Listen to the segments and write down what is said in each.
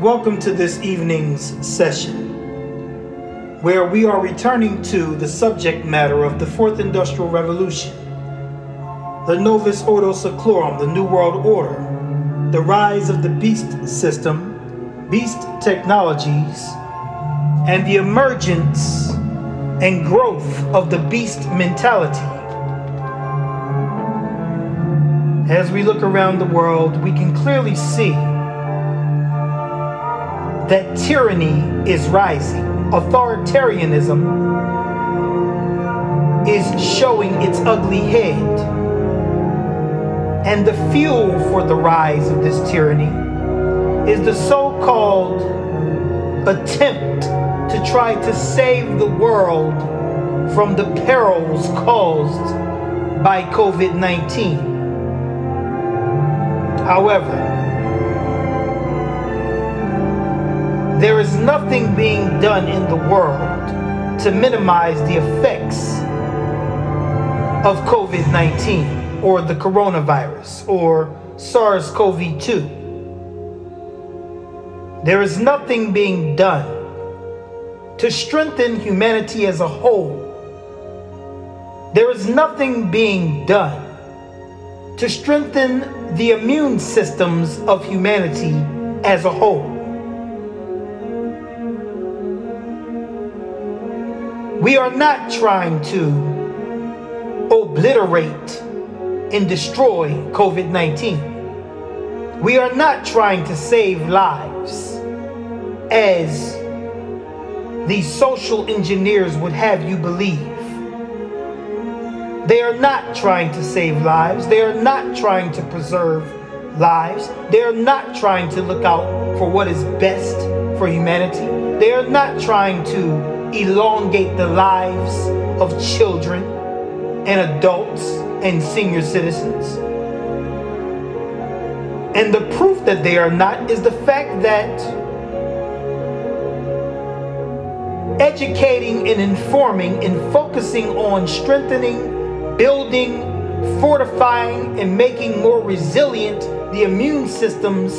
Welcome to this evening's session, where we are returning to the subject matter of the Fourth Industrial Revolution, the Novus Ordo Seclorum, the New World Order, the rise of the beast system, beast technologies, and the emergence and growth of the beast mentality. As we look around the world, we can clearly see that tyranny is rising. Authoritarianism is showing its ugly head. And the fuel for the rise of this tyranny is the so called attempt to try to save the world from the perils caused by COVID 19. However, There is nothing being done in the world to minimize the effects of COVID 19 or the coronavirus or SARS CoV 2. There is nothing being done to strengthen humanity as a whole. There is nothing being done to strengthen the immune systems of humanity as a whole. We are not trying to obliterate and destroy COVID 19. We are not trying to save lives as these social engineers would have you believe. They are not trying to save lives. They are not trying to preserve lives. They are not trying to look out for what is best for humanity. They are not trying to elongate the lives of children and adults and senior citizens. And the proof that they are not is the fact that educating and informing and focusing on strengthening, building, fortifying, and making more resilient the immune systems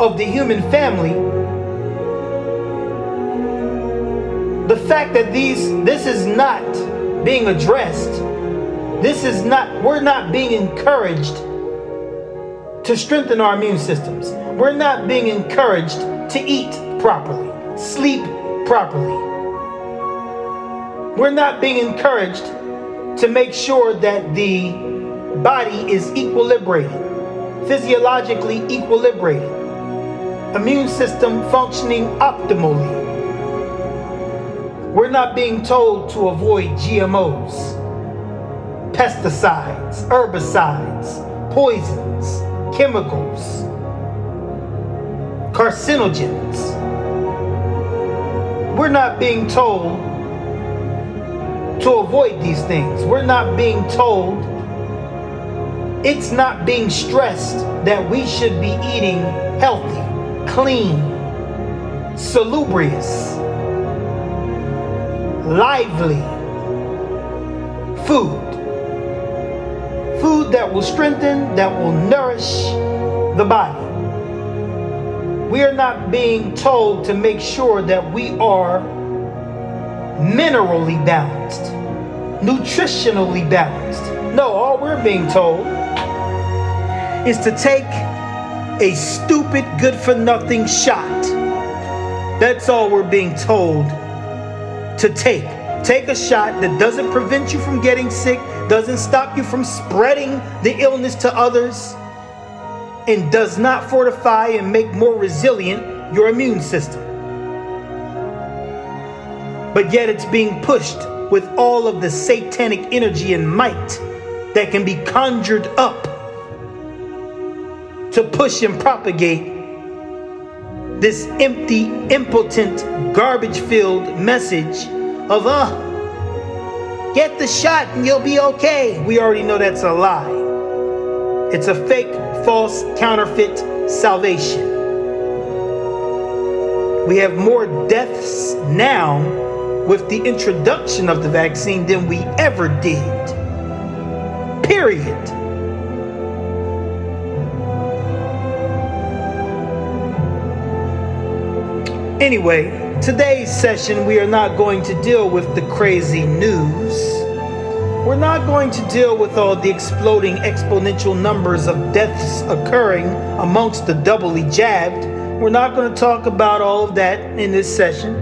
of the human family the fact that these this is not being addressed this is not we're not being encouraged to strengthen our immune systems. We're not being encouraged to eat properly sleep properly. We're not being encouraged to make sure that the body is equilibrated physiologically equilibrated immune system functioning optimally we're not being told to avoid GMOs, pesticides, herbicides, poisons, chemicals, carcinogens. We're not being told to avoid these things. We're not being told, it's not being stressed that we should be eating healthy, clean, salubrious lively food. Food that will strengthen, that will nourish the body. We are not being told to make sure that we are minerally balanced, nutritionally balanced. No, all we're being told is to take a stupid, good for nothing shot. That's all we're being told to take. Take a shot that doesn't prevent you from getting sick, doesn't stop you from spreading the illness to others, and does not fortify and make more resilient your immune system. But yet it's being pushed with all of the satanic energy and might that can be conjured up to push and propagate this empty, impotent, garbage filled message of, uh, get the shot and you'll be okay. We already know that's a lie. It's a fake, false, counterfeit salvation. We have more deaths now with the introduction of the vaccine than we ever did. Period. Anyway, today's session we are not going to deal with the crazy news. We're not going to deal with all the exploding exponential numbers of deaths occurring amongst the doubly jabbed. We're not going to talk about all of that in this session.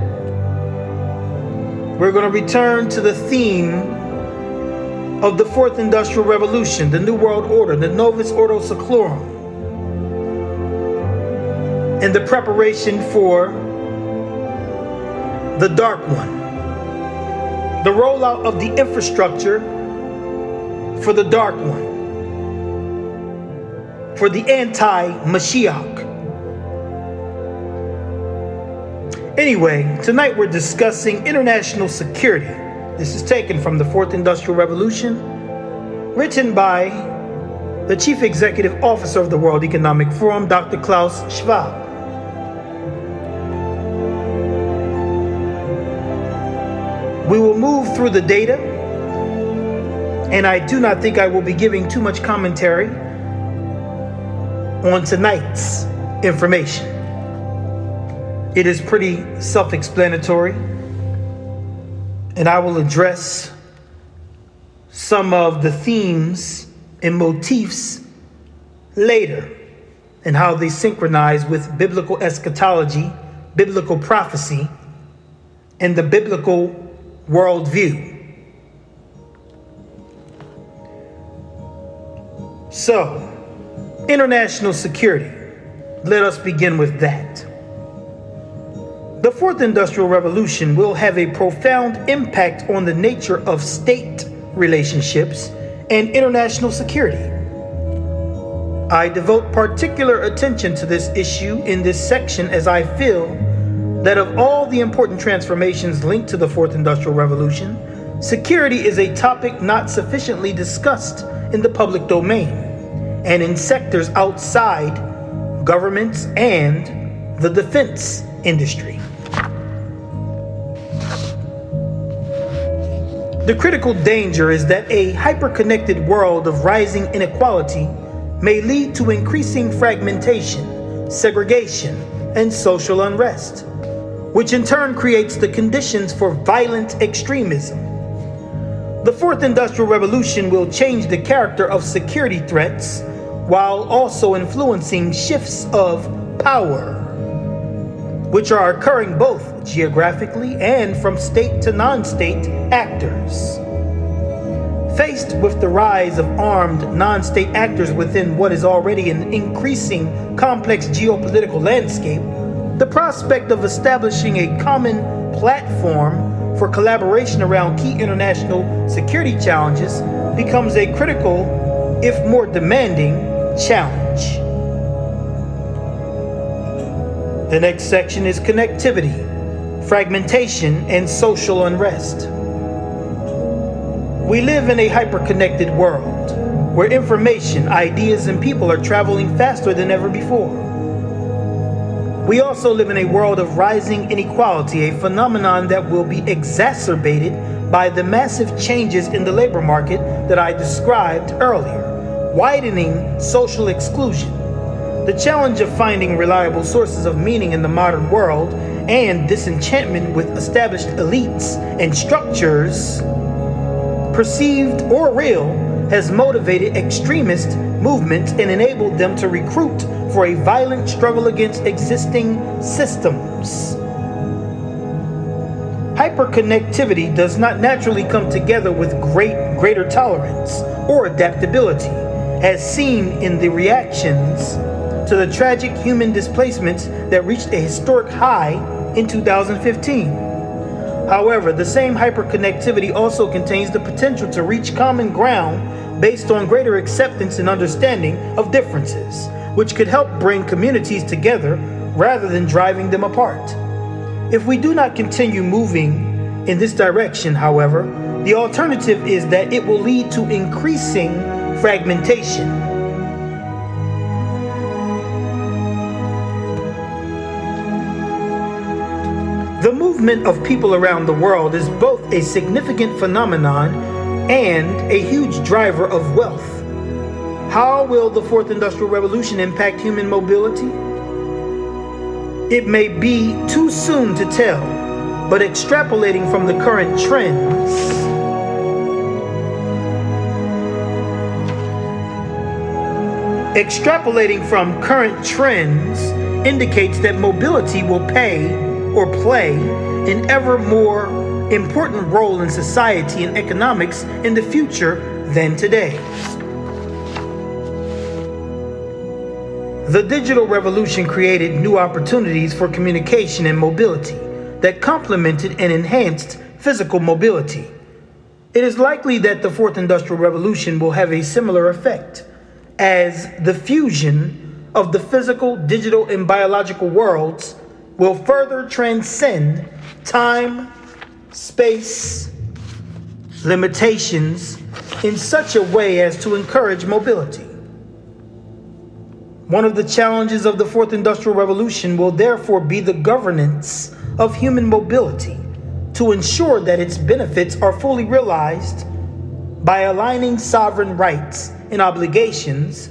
We're going to return to the theme of the Fourth Industrial Revolution, the New World Order, the Novus Ordo Seclorum, and the preparation for the dark one. The rollout of the infrastructure for the dark one. For the anti Mashiach. Anyway, tonight we're discussing international security. This is taken from the Fourth Industrial Revolution, written by the Chief Executive Officer of the World Economic Forum, Dr. Klaus Schwab. We will move through the data, and I do not think I will be giving too much commentary on tonight's information. It is pretty self explanatory, and I will address some of the themes and motifs later and how they synchronize with biblical eschatology, biblical prophecy, and the biblical worldview. So, international security. Let us begin with that. The fourth industrial revolution will have a profound impact on the nature of state relationships and international security. I devote particular attention to this issue in this section as I feel that of all the important transformations linked to the fourth industrial revolution, security is a topic not sufficiently discussed in the public domain and in sectors outside governments and the defense industry. The critical danger is that a hyperconnected world of rising inequality may lead to increasing fragmentation, segregation, and social unrest which in turn creates the conditions for violent extremism. The fourth industrial revolution will change the character of security threats while also influencing shifts of power, which are occurring both geographically and from state to non state actors. Faced with the rise of armed non state actors within what is already an increasing complex geopolitical landscape, the prospect of establishing a common platform for collaboration around key international security challenges becomes a critical, if more demanding, challenge. The next section is connectivity, fragmentation, and social unrest. We live in a hyper-connected world where information, ideas, and people are traveling faster than ever before. We also live in a world of rising inequality, a phenomenon that will be exacerbated by the massive changes in the labor market that I described earlier, widening social exclusion. The challenge of finding reliable sources of meaning in the modern world and disenchantment with established elites and structures, perceived or real, has motivated extremist movements and enabled them to recruit for a violent struggle against existing systems. Hyperconnectivity does not naturally come together with great greater tolerance or adaptability, as seen in the reactions to the tragic human displacements that reached a historic high in 2015. However, the same hyperconnectivity also contains the potential to reach common ground based on greater acceptance and understanding of differences which could help bring communities together rather than driving them apart. If we do not continue moving in this direction, however, the alternative is that it will lead to increasing fragmentation. The movement of people around the world is both a significant phenomenon and a huge driver of wealth. How will the fourth industrial revolution impact human mobility? It may be too soon to tell, but extrapolating from the current trends, extrapolating from current trends indicates that mobility will pay or play an ever more important role in society and economics in the future than today. The digital revolution created new opportunities for communication and mobility that complemented and enhanced physical mobility. It is likely that the fourth industrial revolution will have a similar effect as the fusion of the physical, digital, and biological worlds will further transcend time, space, limitations in such a way as to encourage mobility. One of the challenges of the fourth industrial revolution will therefore be the governance of human mobility to ensure that its benefits are fully realized by aligning sovereign rights and obligations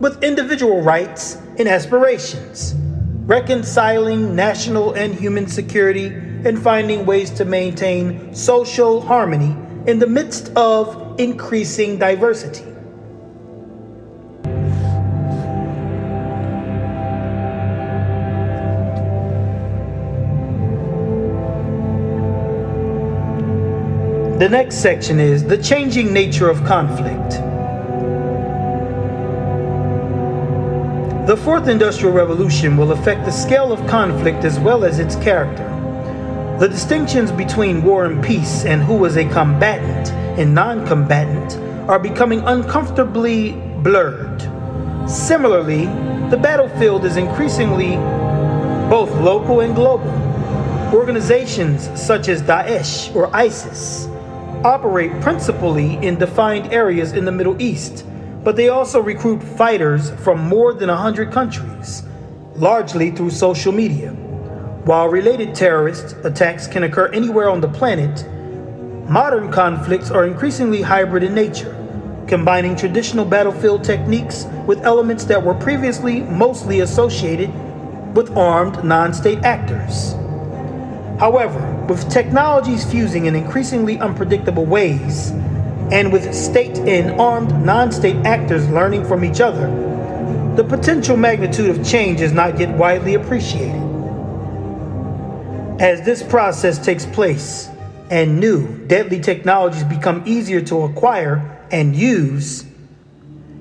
with individual rights and aspirations, reconciling national and human security, and finding ways to maintain social harmony in the midst of increasing diversity. The next section is the changing nature of conflict. The fourth industrial revolution will affect the scale of conflict as well as its character. The distinctions between war and peace and who is a combatant and non combatant are becoming uncomfortably blurred. Similarly, the battlefield is increasingly both local and global. Organizations such as Daesh or ISIS operate principally in defined areas in the Middle East, but they also recruit fighters from more than 100 countries, largely through social media. While related terrorist attacks can occur anywhere on the planet, modern conflicts are increasingly hybrid in nature, combining traditional battlefield techniques with elements that were previously mostly associated with armed non state actors. However, with technologies fusing in increasingly unpredictable ways, and with state and armed non state actors learning from each other, the potential magnitude of change is not yet widely appreciated. As this process takes place and new, deadly technologies become easier to acquire and use,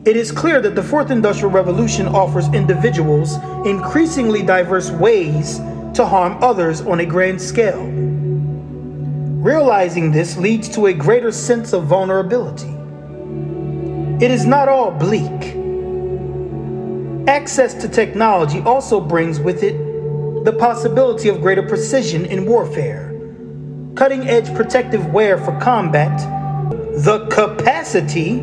it is clear that the fourth industrial revolution offers individuals increasingly diverse ways to harm others on a grand scale. Realizing this leads to a greater sense of vulnerability. It is not all bleak. Access to technology also brings with it the possibility of greater precision in warfare, cutting edge protective wear for combat, the capacity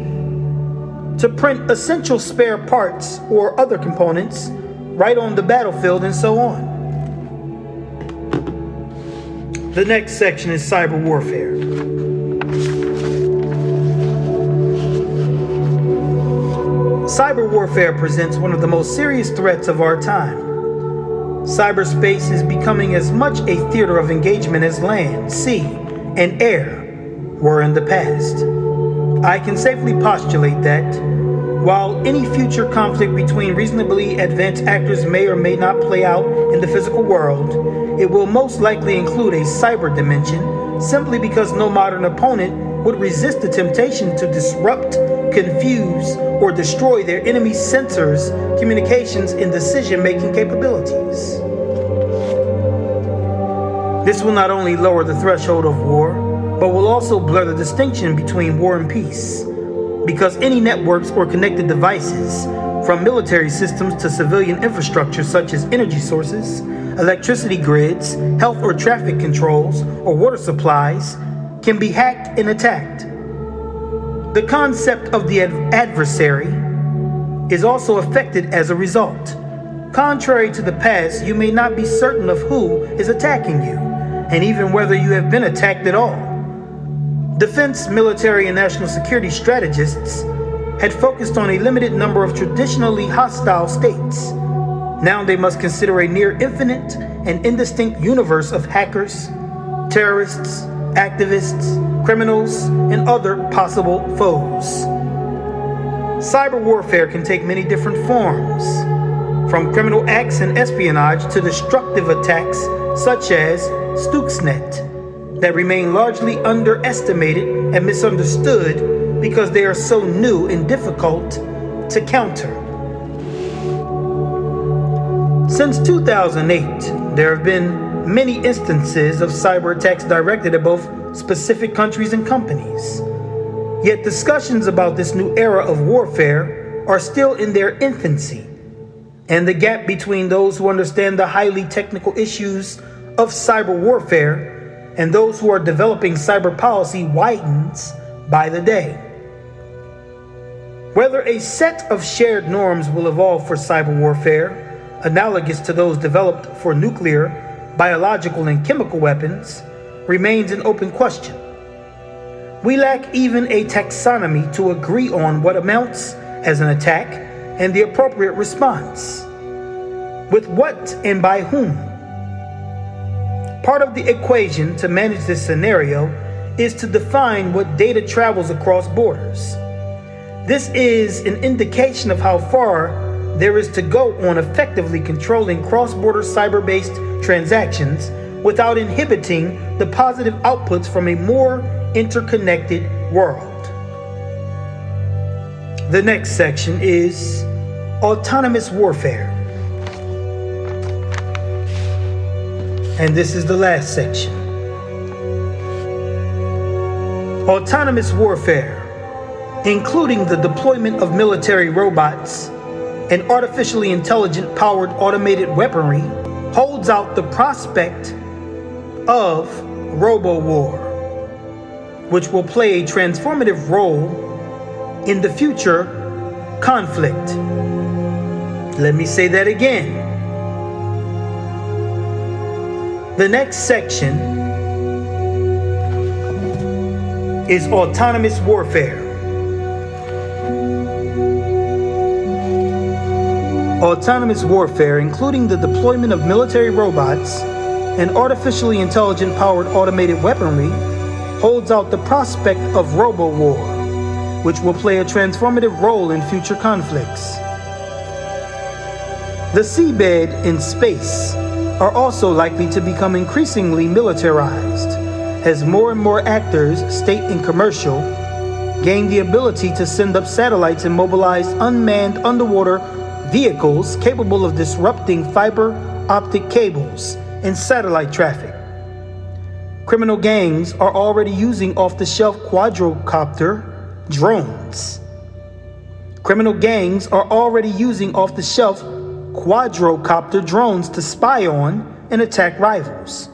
to print essential spare parts or other components right on the battlefield, and so on. The next section is cyber warfare. Cyber warfare presents one of the most serious threats of our time. Cyberspace is becoming as much a theater of engagement as land, sea, and air were in the past. I can safely postulate that while any future conflict between reasonably advanced actors may or may not play out in the physical world, it will most likely include a cyber dimension simply because no modern opponent would resist the temptation to disrupt, confuse, or destroy their enemy's sensors, communications, and decision making capabilities. This will not only lower the threshold of war, but will also blur the distinction between war and peace because any networks or connected devices, from military systems to civilian infrastructure such as energy sources, electricity grids, health or traffic controls, or water supplies, can be hacked and attacked. The concept of the adversary is also affected as a result. Contrary to the past, you may not be certain of who is attacking you, and even whether you have been attacked at all. Defense, military, and national security strategists had focused on a limited number of traditionally hostile states, Now they must consider a near infinite and indistinct universe of hackers, terrorists, activists, criminals, and other possible foes. Cyber warfare can take many different forms, from criminal acts and espionage to destructive attacks such as Stuxnet, that remain largely underestimated and misunderstood because they are so new and difficult to counter. Since 2008, there have been many instances of cyber attacks directed at both specific countries and companies. Yet discussions about this new era of warfare are still in their infancy, and the gap between those who understand the highly technical issues of cyber warfare and those who are developing cyber policy widens by the day. Whether a set of shared norms will evolve for cyber warfare, analogous to those developed for nuclear, biological, and chemical weapons, remains an open question. We lack even a taxonomy to agree on what amounts as an attack and the appropriate response. With what and by whom? Part of the equation to manage this scenario is to define what data travels across borders. This is an indication of how far there is to go on effectively controlling cross border cyber based transactions without inhibiting the positive outputs from a more interconnected world. The next section is autonomous warfare. And this is the last section. Autonomous warfare, including the deployment of military robots and artificially intelligent powered automated weaponry, holds out the prospect of robo war which will play a transformative role in the future conflict. Let me say that again. The next section is autonomous warfare. Autonomous warfare, including the deployment of military robots and artificially intelligent powered automated weaponry, holds out the prospect of robo war, which will play a transformative role in future conflicts. The seabed and space are also likely to become increasingly militarized as more and more actors, state and commercial, gain the ability to send up satellites and mobilize unmanned underwater vehicles capable of disrupting fiber optic cables and satellite traffic. Criminal gangs are already using off the shelf quadrocopter drones. Criminal gangs are already using off the shelf quadrocopter drones to spy on and attack rivals.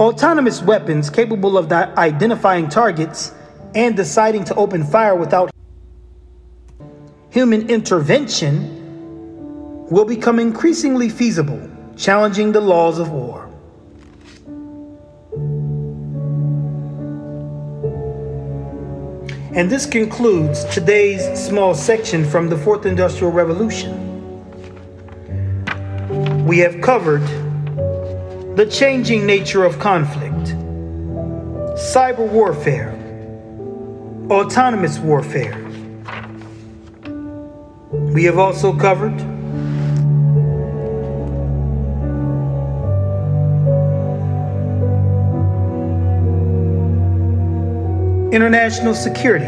Autonomous weapons capable of identifying targets and deciding to open fire without human intervention will become increasingly feasible, challenging the laws of war. And this concludes today's small section from the Fourth Industrial Revolution. We have covered the changing nature of conflict, cyber warfare, autonomous warfare. We have also covered international security,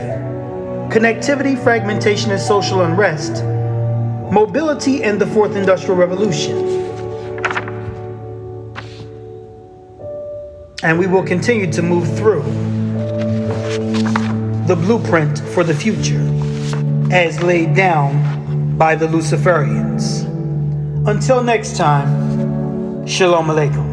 connectivity, fragmentation, and social unrest, mobility, and the fourth industrial revolution. And we will continue to move through the blueprint for the future as laid down by the Luciferians. Until next time, Shalom Aleichem.